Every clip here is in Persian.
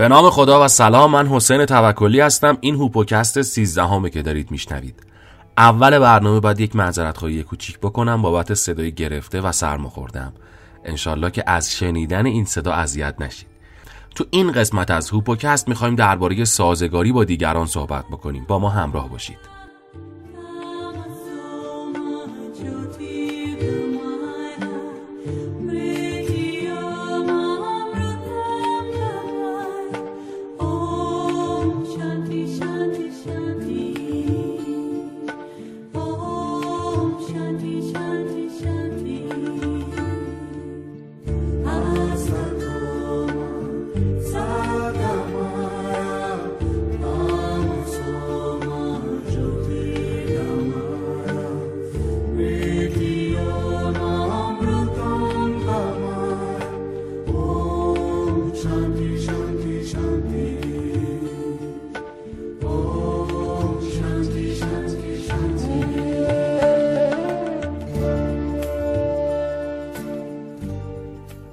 به نام خدا و سلام من حسین توکلی هستم. این هوپوکست 13 همه که دارید میشنوید. اول برنامه باید یک معذرت خواهی کوچیک بکنم بابت صدای گرفته و سرما خوردم. انشالله که از شنیدن این صدا اذیت نشید. تو این قسمت از هوپوکست می‌خوایم درباره سازگاری با دیگران صحبت بکنیم. با ما همراه باشید.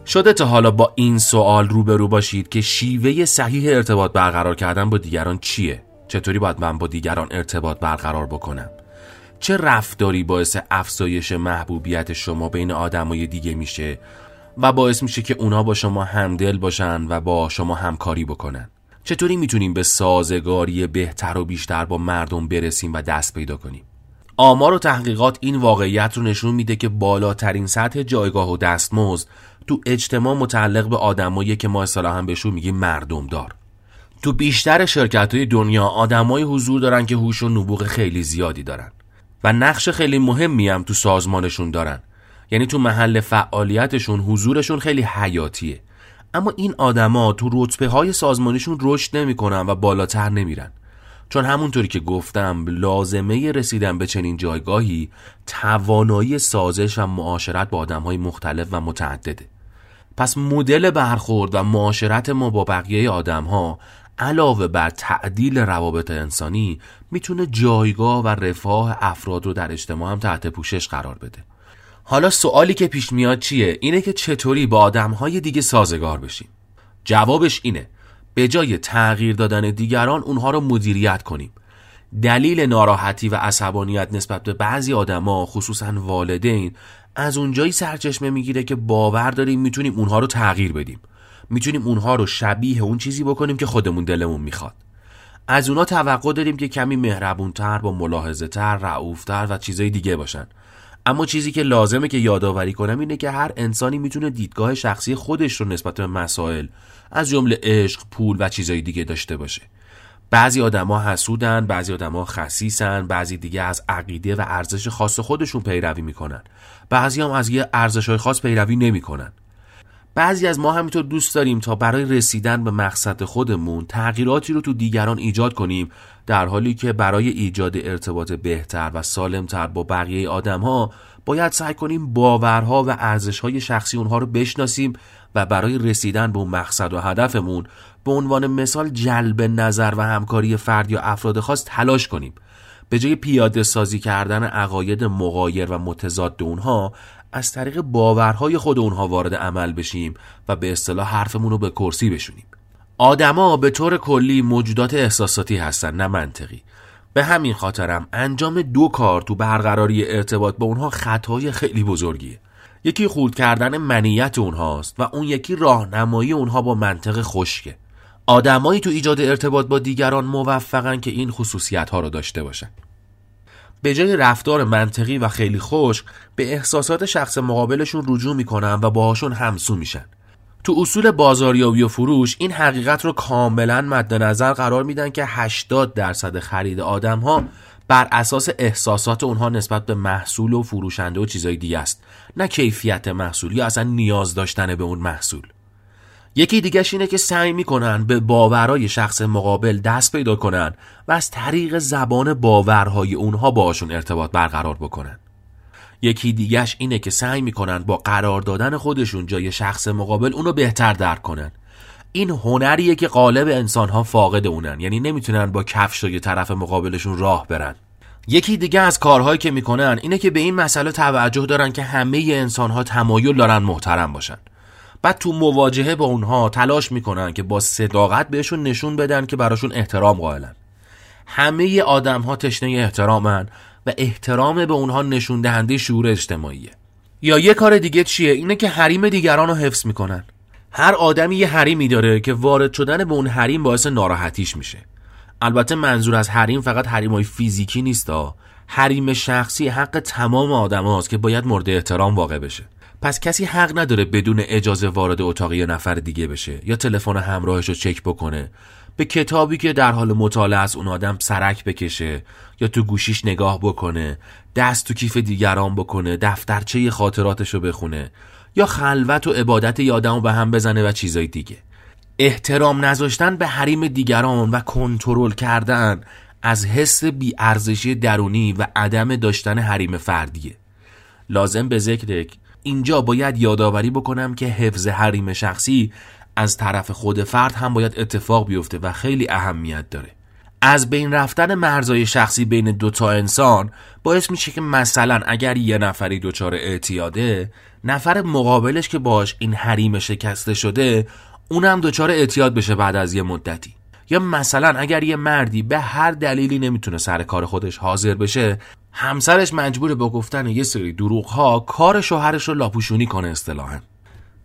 شده تا حالا با این سوال روبرو باشید که شیوه صحیح ارتباط برقرار کردن با دیگران چیه؟ چطوری باید من با دیگران ارتباط برقرار بکنم؟ چه رفتاری باعث افزایش محبوبیت شما بین آدمای دیگه میشه و باعث میشه که اونا با شما همدل باشن و با شما همکاری بکنن؟ چطوری می‌تونیم به سازگاری بهتر و بیشتر با مردم برسیم و دست پیدا کنیم؟ آمار و تحقیقات این واقعیت رو نشون میده که بالاترین سطح جایگاه و دستمزد تو اجتماع متعلق به آدمایی که ما اصطلاحا بهشون میگیم مردم دار تو بیشتر شرکت های دنیا آدمایی حضور دارن که هوش و نبوغ خیلی زیادی دارن و نقش خیلی مهمی هم تو سازمانشون دارن. یعنی تو محل فعالیتشون حضورشون خیلی حیاتیه. اما این آدما تو رتبه های سازمانیشون رشد نمی‌کنن و بالاتر نمیرن. چون همونطوری که گفتم لازمه رسیدن به چنین جایگاهی توانایی سازش و معاشرت با آدم های مختلف و متعدده. پس مدل برخورد و معاشرت ما با بقیه آدم ها علاوه بر تعدیل روابط انسانی می‌تونه جایگاه و رفاه افراد رو در اجتماع هم تحت پوشش قرار بده. حالا سوالی که پیش میاد چیه؟ اینه که چطوری با آدم های دیگه سازگار بشیم؟ جوابش اینه. به جای تغییر دادن دیگران اونها رو مدیریت کنیم. دلیل ناراحتی و عصبانیت نسبت به بعضی آدما خصوصا والدین از اونجایی سرچشمه می‌گیره که باور داریم می‌تونیم اونها رو تغییر بدیم. می‌تونیم اونها رو شبیه اون چیزی بکنیم که خودمون دلمون می‌خواد. از اونها توقع داریم که کمی مهربونتر با ملاحظه تر رعوفتر و چیزای دیگه باشن. اما چیزی که لازمه که یادآوری کنم اینه که هر انسانی می‌تونه دیدگاه شخصی خودش رو نسبت به مسائل از جمله عشق، پول و چیزای دیگه داشته باشه. بعضی آدما حسودن، بعضی آدما خسیسن، بعضی دیگه از عقیده و ارزش خاص خودشون پیروی می‌کنن. بعضی هم از یه ارزش های خاص پیروی نمی‌کنن. بعضی از ما همینطور دوست داریم تا برای رسیدن به مقصد خودمون تغییراتی رو تو دیگران ایجاد کنیم در حالی که برای ایجاد ارتباط بهتر و سالمتر با بقیه آدم ها باید سعی کنیم باورها و ارزشهای شخصی اونها رو بشناسیم و برای رسیدن به اون مقصد و هدفمون به عنوان مثال جلب نظر و همکاری فرد یا افراد خاص تلاش کنیم به جای پیاده سازی کردن عقاید مغایر و متضاد اونها از طریق باورهای خود اونها وارد عمل بشیم و به اصطلاح حرفمون رو به کرسی بشونیم. آدما به طور کلی موجودات احساساتی هستن نه منطقی. به همین خاطرم انجام دو کار تو برقراری ارتباط با اونها خطای خیلی بزرگیه. یکی خورد کردن منیت اونهاست و اون یکی راهنمایی اونها با منطق خشکه. آدمایی تو ایجاد ارتباط با دیگران موفقن که این خصوصیت ها رو داشته باشن. به جای رفتار منطقی و خیلی خشک به احساسات شخص مقابلشون رجوع می‌کنن و باهاشون همسو میشن. تو اصول بازاریابی و فروش این حقیقت رو کاملا مد نظر قرار میدن که 80 درصد خرید آدم ها بر اساس احساسات اونها نسبت به محصول و فروشنده و چیزای دیگه است. نه کیفیت محصول یا اصلا نیاز داشتن به اون محصول. یکی دیگهش اینه که سعی می‌کنن به باورهای شخص مقابل دست پیدا کنن و از طریق زبان باورهای اونها باشون ارتباط برقرار بکنن. یکی دیگهش اینه که سعی می‌کنن با قرار دادن خودشون جای شخص مقابل اونو بهتر درک کنن. این هنریه که قالب انسانها فاقد اونن یعنی نمی‌تونن با کفش طرف مقابلشون راه برن. یکی دیگه از کارهایی که می‌کنن اینه که به این مسئله توجه دارن که همه انسانها تمایل دارن محترم باشن. بعد تو مواجهه با اونها تلاش می‌کنن که با صداقت بهشون نشون بدن که براشون احترام قائلن. همه آدم ها تشنه احترامن و احترام به اونها نشون دهنده شعور اجتماعیه. یا یه کار دیگه چیه؟ اینه که حریم دیگران رو حفظ می‌کنن. هر آدمی یه حریمی داره که وارد شدن به اون حریم باعث ناراحتیش میشه. البته منظور از حریم فقط حریم فیزیکی نیست حریم شخصی حق تمام آدم هاست که باید مورد احترام واقع بشه. پس کسی حق نداره بدون اجازه وارد اتاق یه نفر دیگه بشه یا تلفن همراهش رو چک بکنه. به کتابی که در حال مطالعه از اون آدم سرک بکشه یا تو گوشیش نگاه بکنه دست تو کیف دیگران بکنه دفترچه خاطراتش رو بخونه یا خلوت و عبادت یادم به هم بزنه و چیزای دیگه. احترام نذاشتن به حریم دیگران و کنترل کردن از حس بیارزشی درونی و عدم داشتن حریم فردیه. لازم به ذکر اینجا باید یادآوری بکنم که حفظ حریم شخصی از طرف خود فرد هم باید اتفاق بیفته و خیلی اهمیت داره. از بین رفتن مرزای شخصی بین دوتا انسان باعث میشه که مثلا اگر یه نفری دچار اعتیاده نفر مقابلش که باش این حریم شکسته شده اونم دچار اعتیاد بشه بعد از یه مدتی. یا مثلا اگر یه مردی به هر دلیلی نمی‌تونه سر کار خودش حاضر بشه همسرش مجبور با گفتن یه سری دروغ ها کار شوهرش رو لاپوشونی کنه اصطلاحا.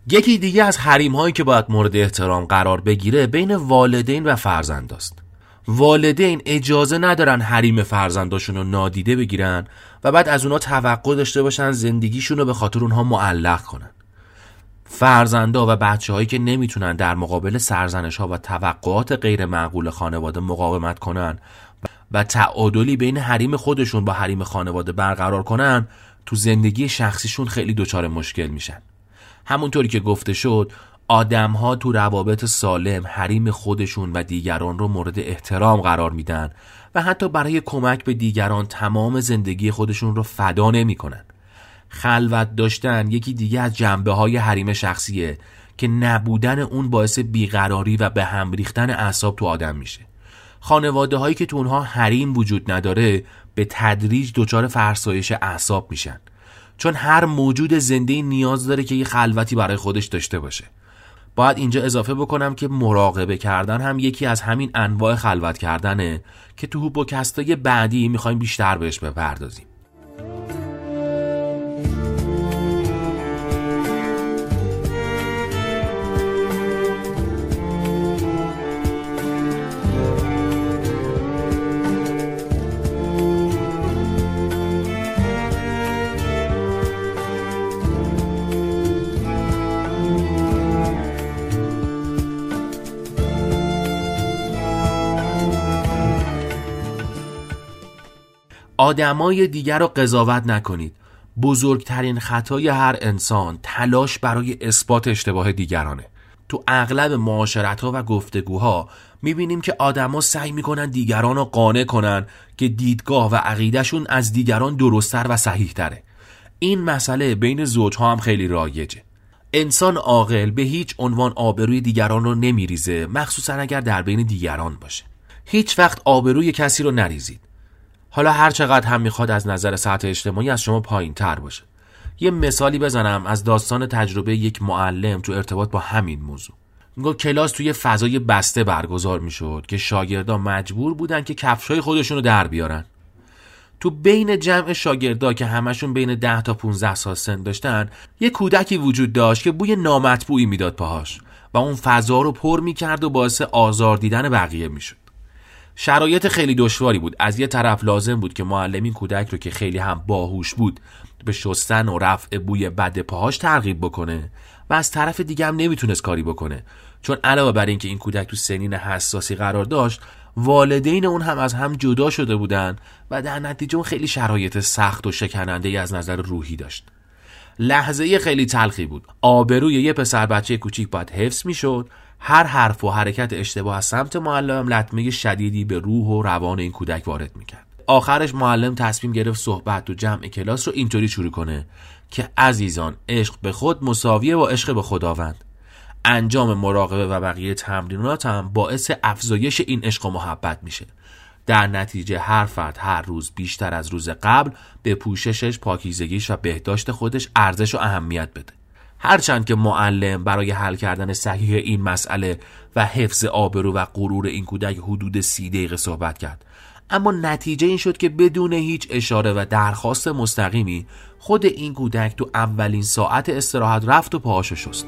یکی دیگه از حریم هایی که باید مورد احترام قرار بگیره بین والدین و فرزنداست. والدین اجازه ندارن حریم فرزنداشون رو نادیده بگیرن و بعد از اونا توقع داشته باشن زندگیشون رو به خاطر اونها معلق کنن. فرزندا و بچه هایی که نمی‌تونن در مقابل سرزنش ها و توقعات غیر معقول خانواده مقاومت کنن و تعادلی بین حریم خودشون با حریم خانواده برقرار کنن تو زندگی شخصیشون خیلی دچار مشکل میشن همونطوری که گفته شد آدم ها تو روابط سالم حریم خودشون و دیگران رو مورد احترام قرار میدن و حتی برای کمک به دیگران تمام زندگی خودشون رو فدا نمی‌کنن. خلوت داشتن یکی دیگه از جنبه های حریم شخصیه که نبودن اون باعث بیقراری و به هم ریختن اعصاب تو آدم میشه خانواده هایی که تو اونها حریم وجود نداره به تدریج دچار فرسایش اعصاب میشن. چون هر موجود زنده نیاز داره که یه خلوتی برای خودش داشته باشه. باید اینجا اضافه بکنم که مراقبه کردن هم یکی از همین انواع خلوت کردنه که تو هوپوکستای بعدی می‌خوایم بیشتر بهش بپردازیم. آدمای دیگر رو قضاوت نکنید. بزرگترین خطای هر انسان تلاش برای اثبات اشتباه دیگرانه. تو اغلب معاشرت ها و گفتگوها می‌بینیم که آدما سعی می‌کنن دیگران رو قانع کنن که دیدگاه و عقیدهشون از دیگران درستتر و صحیح تره این مسئله بین زوجها هم خیلی رایجه. انسان عاقل به هیچ عنوان آبروی دیگران رو نمیریزه مخصوصا اگر در بین دیگران باشه. هیچ وقت آبروی کسی رو نریزید. حالا هر چقدر هم می‌خواد از نظر سطح اجتماعی از شما پایین تر باشه. یه مثالی بزنم از داستان تجربه یک معلم تو ارتباط با همین موضوع. میگو کلاس توی فضای بسته برگزار می‌شد که شاگردا مجبور بودن که کفشای خودشون رو در بیارن. تو بین جمع شاگردا که همشون بین 10 تا 15 سال سن داشتن یه کودکی وجود داشت که بوی نامطبوعی می‌داد پاهاش و اون فضا رو پر می‌کرد و باعث آزار دیدن بقیه می‌شد. شرایط خیلی دشواری بود. از یه طرف لازم بود که معلم این کودک رو که خیلی هم باهوش بود به شستن و رفع بوی بد پاهاش ترغیب بکنه و از طرف دیگه هم نمی‌تونست کاری بکنه. چون علاوه بر اینکه این کودک تو سنین حساسی قرار داشت والدین اون هم از هم جدا شده بودن و در نتیجه اون خیلی شرایط سخت و شکننده ای از نظر روحی داشت. لحظه خیلی تلخی بود. آبروی یه پسر بچه کوچیک باید حفظ می‌شد هر حرف و حرکت اشتباه از سمت معلم لطمه شدیدی به روح و روان این کودک وارد می‌کرد. آخرش معلم تصمیم گرفت صحبت و جمع کلاس رو اینطوری شروع کنه که عزیزان عشق به خود مساویه با عشق به خداوند. انجام مراقبه و بقیه تمرینات هم باعث افزایش این عشق و محبت میشه. در نتیجه هر فرد هر روز بیشتر از روز قبل به پوششش پاکیزگیش و بهداشت خودش ارزش و اهمیت بده. هرچند که معلم برای حل کردن صحیح این مسئله و حفظ آبرو و غرور این کودک حدود سی دقیقه صحبت کرد. اما نتیجه این شد که بدون هیچ اشاره و درخواست مستقیمی خود این کودک تو اولین ساعت استراحت رفت و پاهاشو شست.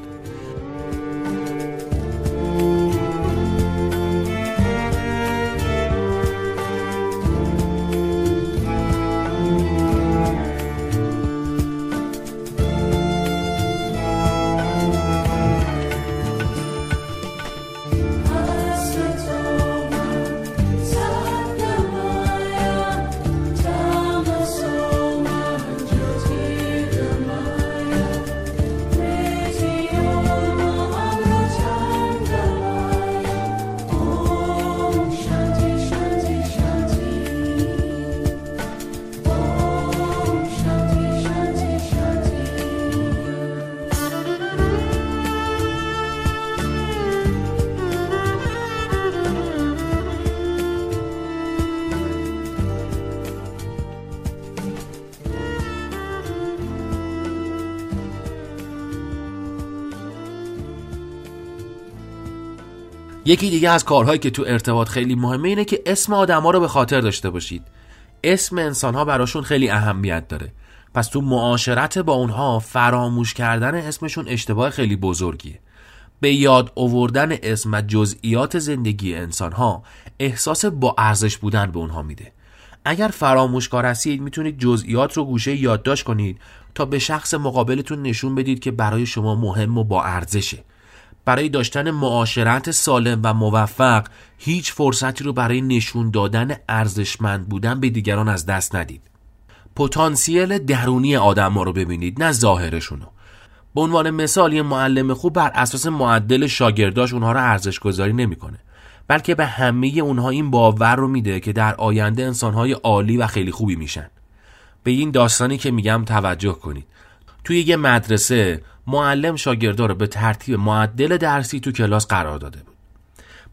یکی دیگه از کارهایی که تو ارتباط خیلی مهمه اینه که اسم آدما رو به خاطر داشته باشید. اسم انسانها براشون خیلی اهمیت داره. پس تو معاشرت با اونها فراموش کردن اسمشون اشتباه خیلی بزرگیه. به یاد آوردن اسم و جزئیات زندگی انسانها احساس با ارزش بودن به اونها میده. اگر فراموشکار هستید می‌تونید جزئیات رو گوشه یادداشت کنید تا به شخص مقابلتون نشون بدید که برای شما مهم و با ارزشه. برای داشتن معاشرت سالم و موفق هیچ فرصتی رو برای نشون دادن ارزشمند بودن به دیگران از دست ندید. پتانسیل درونی آدم ها رو ببینید نه ظاهرشونو به عنوان مثال یه معلم خوب بر اساس معدل شاگرداش اونها رو ارزش گذاری نمی‌کنه بلکه به همه اونها این باور رو میده که در آینده انسانهای عالی و خیلی خوبی میشن. به این داستانی که میگم توجه کنید. توی یه مدرسه معلم شاگردا رو به ترتیب معدل درسی تو کلاس قرار داده بود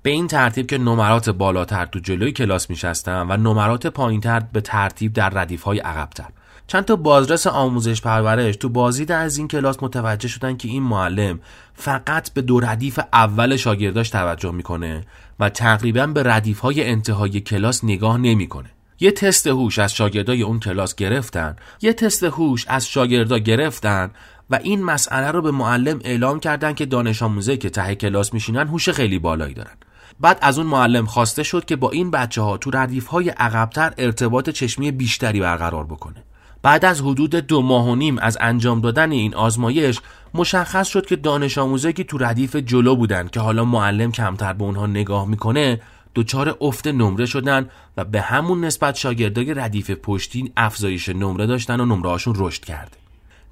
به این ترتیب که نمرات بالاتر تو جلوی کلاس میشستن و نمرات پایینتر به ترتیب در ردیف های عقبتر چند تا بازرس آموزش پرورش تو بازدید از این کلاس متوجه شدن که این معلم فقط به دو ردیف اول شاگرداش توجه می‌کنه و تقریبا به ردیف های انتهای کلاس نگاه نمی‌کنه. یه تست هوش از شاگردای اون کلاس گرفتن، یه تست هوش از شاگردا گرفتن و این مسئله رو به معلم اعلام کردن که دانش آموزه که ته کلاس میشینن هوش خیلی بالایی دارن. بعد از اون معلم خواسته شد که با این بچه ها تو ردیف های عقبتر ارتباط چشمی بیشتری برقرار بکنه. بعد از حدود دو ماه و نیم از انجام دادن این آزمایش مشخص شد که دانش آموزه که تو ردیف جلو بودن که حالا معلم کمتر به اونها نگاه می‌کنه دچار افت نمره شدن و به همون نسبت شاگردای ردیف پشتی افزایش نمره داشتن و نمره هاشون رشد کرد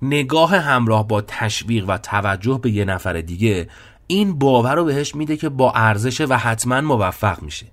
نگاه همراه با تشویق و توجه به یه نفر دیگه این باور رو بهش میده که با ارزش و حتما موفق میشه.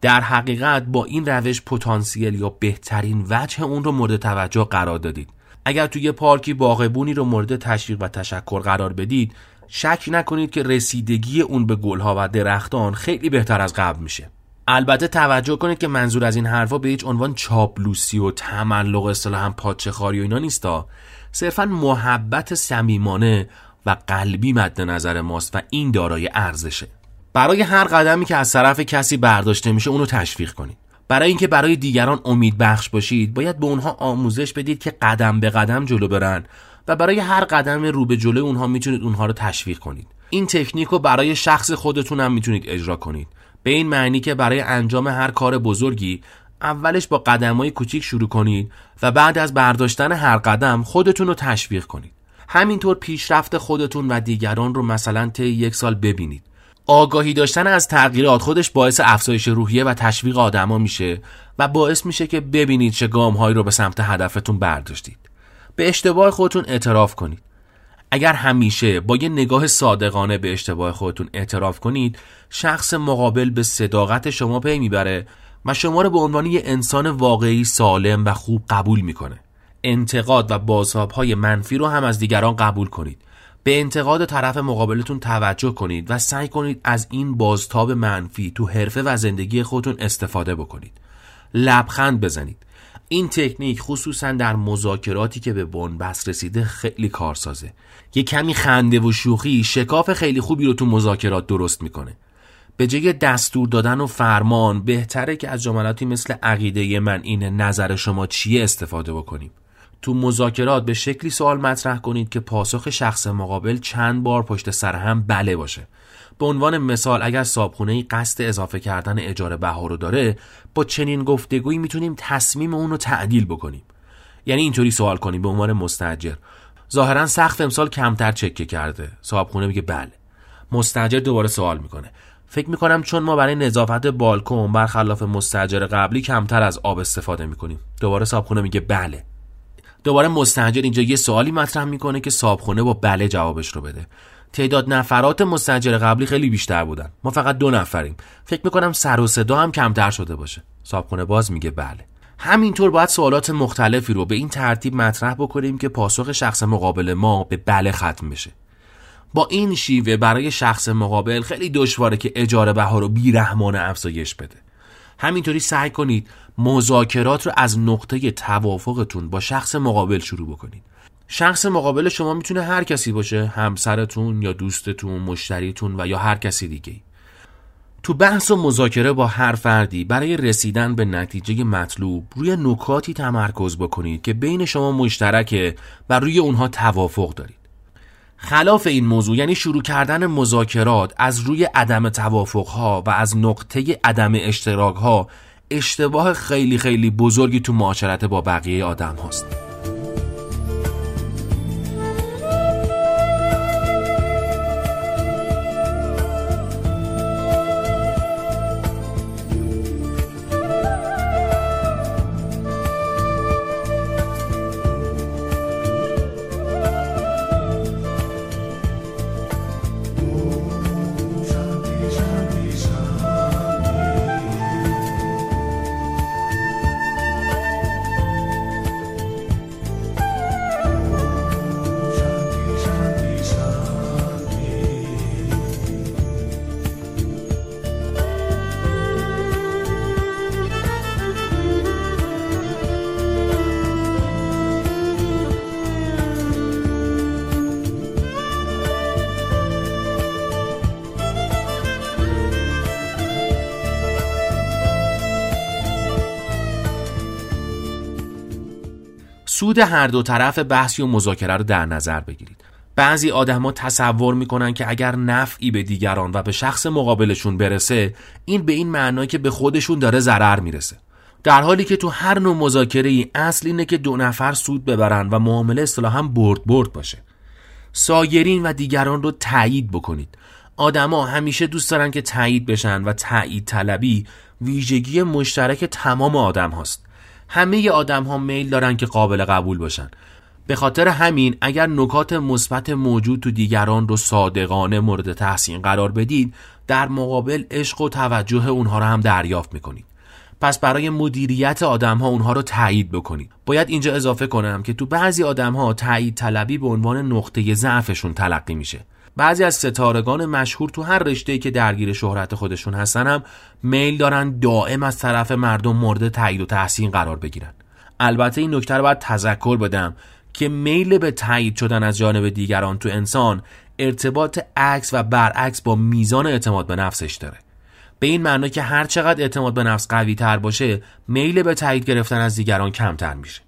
در حقیقت با این روش پتانسیل یا بهترین وجه اون رو مورد توجه قرار دادید. اگر توی پارکی باغبونی رو مورد تشویق و تشکر قرار بدید شک نکنید که رسیدگی اون به گلها و درختان خیلی بهتر از قبل میشه. البته توجه کنید که منظور از این حرفا به هیچ عنوان چاپلوسی و تملق اصطلاحا پادچخاری و اینا نیستا صرفا محبت صمیمانه و قلبی مد نظر ماست و این دارای ارزشه. برای هر قدمی که از طرف کسی برداشته میشه اونو تشویق کنید. برای اینکه برای دیگران امید بخش باشید باید به اونها آموزش بدید که قدم به قدم جلو برن و برای هر قدم رو به جلو اونها می‌تونید اونها رو تشویق کنید. این تکنیک رو برای شخص خودتون هم می‌تونید اجرا کنید. به این معنی که برای انجام هر کار بزرگی اولش با قدم های کوچیک شروع کنید و بعد از برداشتن هر قدم خودتون رو تشویق کنید. همینطور پیشرفت خودتون و دیگران رو مثلا طی یک سال ببینید. آگاهی داشتن از تغییرات خودش باعث افزایش روحیه و تشویق آدما میشه و باعث میشه که ببینید چه گامهایی رو به سمت هدفتون برداشتید. به اشتباه خودتون اعتراف کنید. اگر همیشه با یه نگاه صادقانه به اشتباه خودتون اعتراف کنید شخص مقابل به صداقت شما پی می‌بره و شما رو به عنوان یه انسان واقعی سالم و خوب قبول می‌کنه. انتقاد و بازتابهای منفی رو هم از دیگران قبول کنید. به انتقاد طرف مقابلتون توجه کنید و سعی کنید از این بازتاب منفی تو حرفه و زندگی خودتون استفاده بکنید. لبخند بزنید. این تکنیک خصوصا در مذاکراتی که به بنبست رسیده خیلی کارسازه. یه کمی خنده و شوخی شکاف خیلی خوبی رو تو مذاکرات درست می‌کنه. به جای دستور دادن و فرمان بهتره که از جملاتی مثل عقیده من اینه نظر شما چیه استفاده بکنیم. تو مذاکرات به شکلی سوال مطرح کنید که پاسخ شخص مقابل چند بار پشت سر هم بله باشه. به عنوان مثال اگر صابخونه قصد اضافه کردن اجاره بها رو داره با چنین گفتگویی می‌تونیم تصمیم اون رو تعدیل بکنیم. یعنی اینطوری سوال کنیم به عنوان مستجر ظاهرا سقف امسال کمتر چکه کرده. صابخونه میگه بله. مستجر دوباره سوال می‌کنه. فکر می‌کنم چون ما برای نظافت بالکن برخلاف مستجر قبلی کمتر از آب استفاده می‌کنیم. دوباره صابخونه میگه بله. دوباره مستجر اینجا یه سوالی مطرح می‌کنه که صابخونه با بله جوابش رو بده. تعداد نفرات مستجر قبلی خیلی بیشتر بودن. ما فقط دو نفریم. فکر می‌کنم سر و صدا هم کمتر شده باشه. صابخونه باز میگه بله. همینطور باید سوالات مختلفی رو به این ترتیب مطرح بکنیم که پاسخ شخص مقابل ما به بله ختم بشه. با این شیوه برای شخص مقابل خیلی دشواره که اجاره بها رو بیرحمانه افزایش بده. همینطوری سعی کنید مذاکرات رو از نقطه توافقتون با شخص مقابل شروع بکنید. شخص مقابل شما می‌تونه هر کسی باشه همسرتون یا دوستتون مشتریتون و یا هر کسی دیگه تو بحث و مذاکره با هر فردی برای رسیدن به نتیجه مطلوب روی نکاتی تمرکز بکنید که بین شما مشترکه و روی اونها توافق دارید. خلاف این موضوع یعنی شروع کردن مذاکرات از روی عدم توافقها و از نقطه عدم اشتراکها اشتباه خیلی خیلی بزرگی تو معاشرت با بقیه آدم هاست. سود هر دو طرف بحثی و مذاکره رو در نظر بگیرید. بعضی آدما تصور می‌کنن که اگر نفعی به دیگران و به شخص مقابلشون برسه این به این معنی که به خودشون داره ضرر می‌رسه. در حالی که تو هر نوع مذاکره ای اصل اینه که دو نفر سود ببرن و معامله اصطلاحا برد برد باشه. سایرین و دیگران رو تایید بکنید. آدما همیشه دوست دارن که تایید بشن و تایید طلبی ویژگی مشترک تمام آدم هاست. همه آدم ها میل دارن که قابل قبول باشن به خاطر همین اگر نکات مثبت موجود تو دیگران رو صادقانه مورد تحسین قرار بدید در مقابل عشق و توجه اونها رو هم دریافت می‌کنید. پس برای مدیریت آدم ها اونها رو تایید بکنید. باید اینجا اضافه کنم که تو بعضی آدم ها تایید طلبی به عنوان نقطه ضعفشون تلقی میشه. بعضی از ستارگان مشهور تو هر رشته‌ای که درگیر شهرت خودشون هستن هم میل دارن دائم از طرف مردم مورد تایید و تحسین قرار بگیرن. البته این نکته رو باید تذکر بدم که میل به تایید شدن از جانب دیگران تو انسان ارتباط عکس و برعکس با میزان اعتماد به نفسش داره. به این معنی که هر چقدر اعتماد به نفس قوی تر باشه میل به تایید گرفتن از دیگران کمتر میشه.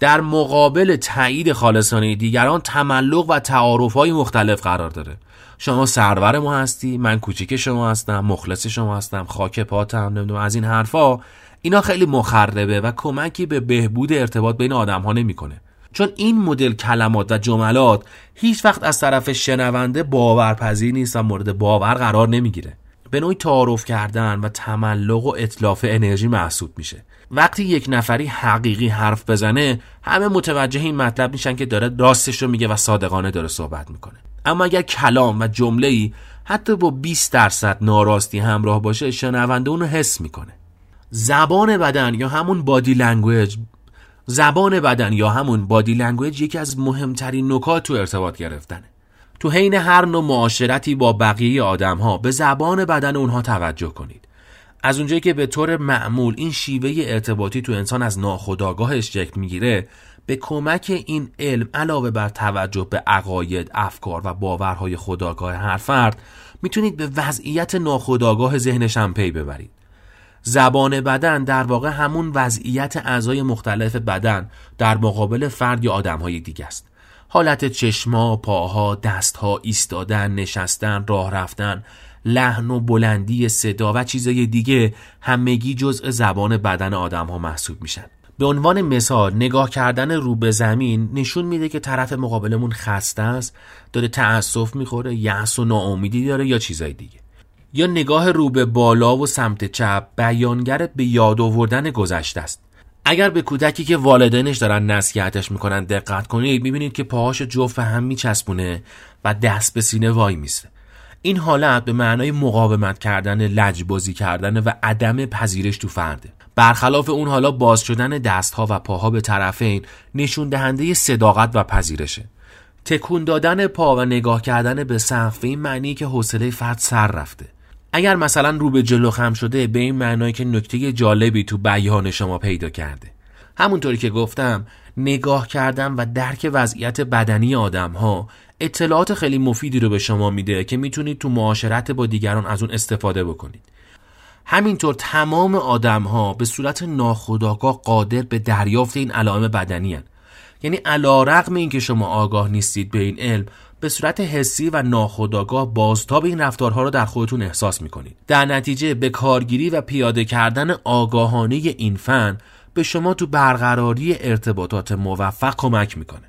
در مقابل تایید خالصانه دیگران تملق و تعارف های مختلف قرار داره. شما سرور ما هستی من کوچیک شما هستم مخلص شما هستم خاک پاتم نمی‌دونم از این حرفا. اینا خیلی مخربه و کمکی به بهبود ارتباط بین آدم ها نمی‌کنه. چون این مدل کلمات و جملات هیچ وقت از طرف شنونده باورپذیر نیست و مورد باور قرار نمی‌گیره. به نوعی تعارف کردن و تملق و اطلاف انرژی محسوب میشه. وقتی یک نفری حقیقی حرف بزنه همه متوجه این مطلب میشن که داره راستش رو میگه و صادقانه داره صحبت می‌کنه. اما اگر کلام و جمله ای حتی با 20 درصد ناراستی همراه باشه شنونده اونو حس می‌کنه. زبان بدن یا همون body language زبان بدن یا همون body language یکی از مهمترین نکات تو ارتباط گرفتنه. تو حین هر نوع معاشرتی با بقیه آدم ها به زبان بدن اونها توجه کنید از اونجایی که به طور معمول این شیوه ارتباطی تو انسان از ناخودآگاهش شکل می‌گیره به کمک این علم علاوه بر توجه به عقاید، افکار و باورهای خداگاه هر فرد می‌تونید به وضعیت ناخودآگاه ذهنش هم پی ببرید. زبان بدن در واقع همون وضعیت اعضای مختلف بدن در مقابل فرد یا آدمهای دیگه است. حالت چشما، پاها، دستها، ایستادن، نشستن، راه رفتن، لحن و بلندی صدا و چیزای دیگه همگی جزء زبان بدن آدم ها محسوب میشن. به عنوان مثال نگاه کردن رو به زمین نشون میده که طرف مقابلمون خسته است داره تأسف می‌خوره یأس و ناامیدی داره یا چیزای دیگه یا نگاه رو به بالا و سمت چپ بیانگر به یاد آوردن گذشته است اگر به کودکی که والدینش دارن نصیحتش می‌کنن دقت کنید می‌بینید که پاهاش جفت هم میچسبونه و دست به سینه وای میسته. این حالت به معنای مقاومت کردن لجبازی کردن و عدم پذیرش تو فرده. برخلاف اون حالا باز شدن دستها و پاها به طرفین نشون دهنده صداقت و پذیرشه. تکون دادن پا و نگاه کردن به سقف این معنی که حوصله فرد سر رفته. اگر مثلا رو به جلو خم شده به این معنای که نکته جالبی تو بیان شما پیدا کرده همونطوری که گفتم نگاه کردن و درک وضعیت بدنی آدم ها اطلاعات خیلی مفیدی رو به شما میده که می‌تونید تو معاشرت با دیگران از اون استفاده بکنید همینطور تمام آدم ها به صورت ناخودآگاه قادر به دریافت این علائم بدنی هن. یعنی علا رقم این که شما آگاه نیستید به این علم به صورت حسی و ناخودآگاه بازتاب این رفتارها رو در خودتون احساس می‌کنید. در نتیجه به کارگیری و پیاده کردن آگاهانه این فن به شما تو برقراری ارتباطات موفق کمک می‌کنه.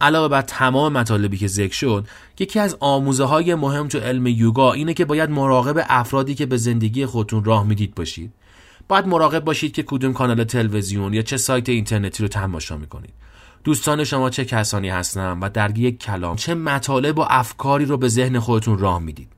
علاوه بر تمام مطالبی که ذکر شد یکی از آموزه های مهم تو علم یوگا اینه که باید مراقب افرادی که به زندگی خودتون راه می‌دید باشید. باید مراقب باشید که کدوم کانال تلویزیون یا چه سایت اینترنتی رو تماشا می‌کنید. دوستان شما چه کسانی هستن و در یک کلام چه مطالب و افکاری رو به ذهن خودتون راه می‌دید؟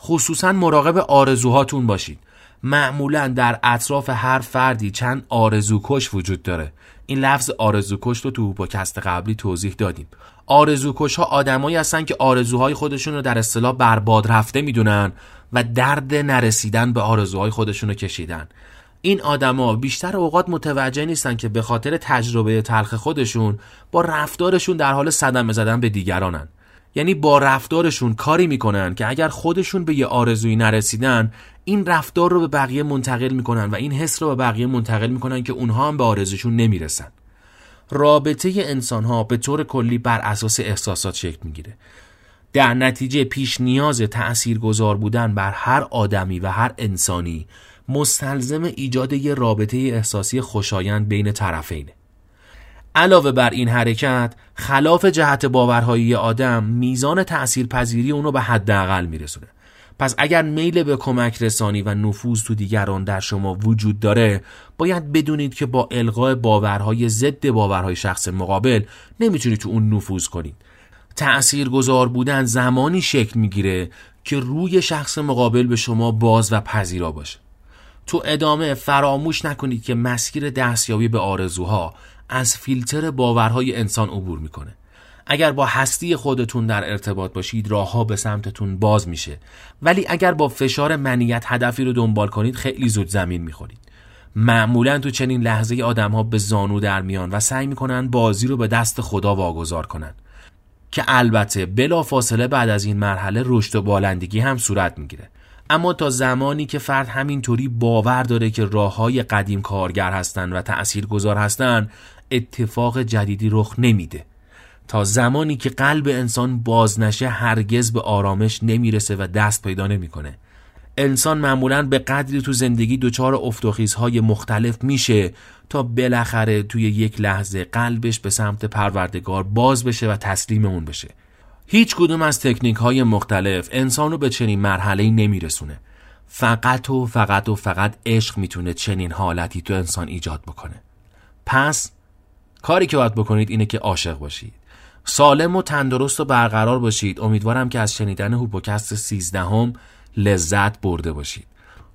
خصوصا مراقب آرزوهاتون باشید. معمولا در اطراف هر فردی چند آرزوکش وجود داره. این لفظ آرزوکش رو تو پادکست قبلی توضیح دادیم. آرزوکش ها آدمایی هستن که آرزوهای خودشون رو در اصطلاح برباد رفته می‌دونن و درد نرسیدن به آرزوهای خودشون رو کشیدن. این آدما بیشتر اوقات متوجه نیستن که به خاطر تجربه تلخ خودشون با رفتارشون در حال صدمه زدن به دیگرانن. یعنی با رفتارشون کاری می‌کنن که اگر خودشون به یه آرزویی نرسیدن این رفتار رو به بقیه منتقل می‌کنن و این حس رو به بقیه منتقل می‌کنن که اونها هم به آرزوشون نمی‌رسن. رابطه انسان ها به طور کلی بر اساس احساسات شکل می‌گیره. در نتیجه پیش نیاز تأثیر گذار بودن بر هر آدمی و هر انسانی مستلزم ایجاد یه رابطه احساسی خوشایند بین طرفینه علاوه بر این حرکت خلاف جهت باورهایی آدم میزان تأثیرپذیری اونو به حداقل میرسونه. پس اگر میل به کمک رسانی و نفوذ تو دیگران در شما وجود داره باید بدونید که با القاء باورهای ضد باورهای شخص مقابل نمی‌تونید تو اون نفوذ کنید. تأثیر گذار بودن زمانی شکل می‌گیره که روی شخص مقابل به شما باز و پذیرا باشه. تو ادامه فراموش نکنید که مسیر دستیابی به آرزوها از فیلتر باورهای انسان عبور می‌کنه. اگر با هستی خودتون در ارتباط باشید راهها به سمتتون باز میشه. ولی اگر با فشار منیت هدفی رو دنبال کنید خیلی زود زمین می‌خورید. معمولا تو چنین لحظه آدم ها به زانو در میان و سعی می‌کنن بازی رو به دست خدا واگذار کنن. که البته بلا فاصله بعد از این مرحله رشد و بالندگی هم صورت می‌گیره. اما تا زمانی که فرد همینطوری باور داره که راه های قدیم کارگر هستند و تأثیر گذار هستند اتفاق جدیدی رخ نمیده. تا زمانی که قلب انسان باز نشه هرگز به آرامش نمی‌رسه و دست پیدا نمی‌کنه. انسان معمولا به قدری تو زندگی دچار افتخیزهای مختلف میشه تا بالاخره توی یک لحظه قلبش به سمت پروردگار باز بشه و تسلیم اون بشه. هیچ کدوم از تکنیک های مختلف انسان رو به چنین مرحله نمیرسونه. فقط و فقط و فقط عشق می‌تونه چنین حالتی تو انسان ایجاد بکنه. پس کاری که باید بکنید اینه که عاشق باشید. سالم و تندرست و برقرار باشید. امیدوارم که از شنیدن هوپوکست سیزدهم لذت برده باشید.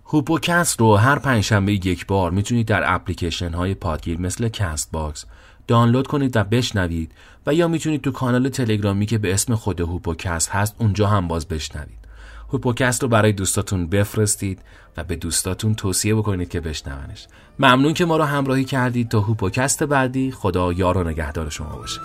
هوپوکست رو هر پنجشنبه یک بار می‌تونید در اپلیکیشن های پادگیر مثل Castbox دانلود کنید و بشنوید و یا می‌تونید تو کانال تلگرامی که به اسم خود هوپوکست هست اونجا هم باز بشنوید. هوپوکست رو برای دوستاتون بفرستید و به دوستاتون توصیه بکنید که بشنونش. ممنون که ما رو همراهی کردید. تا هوپوکست بعدی خدا یار و نگهدار شما باشه.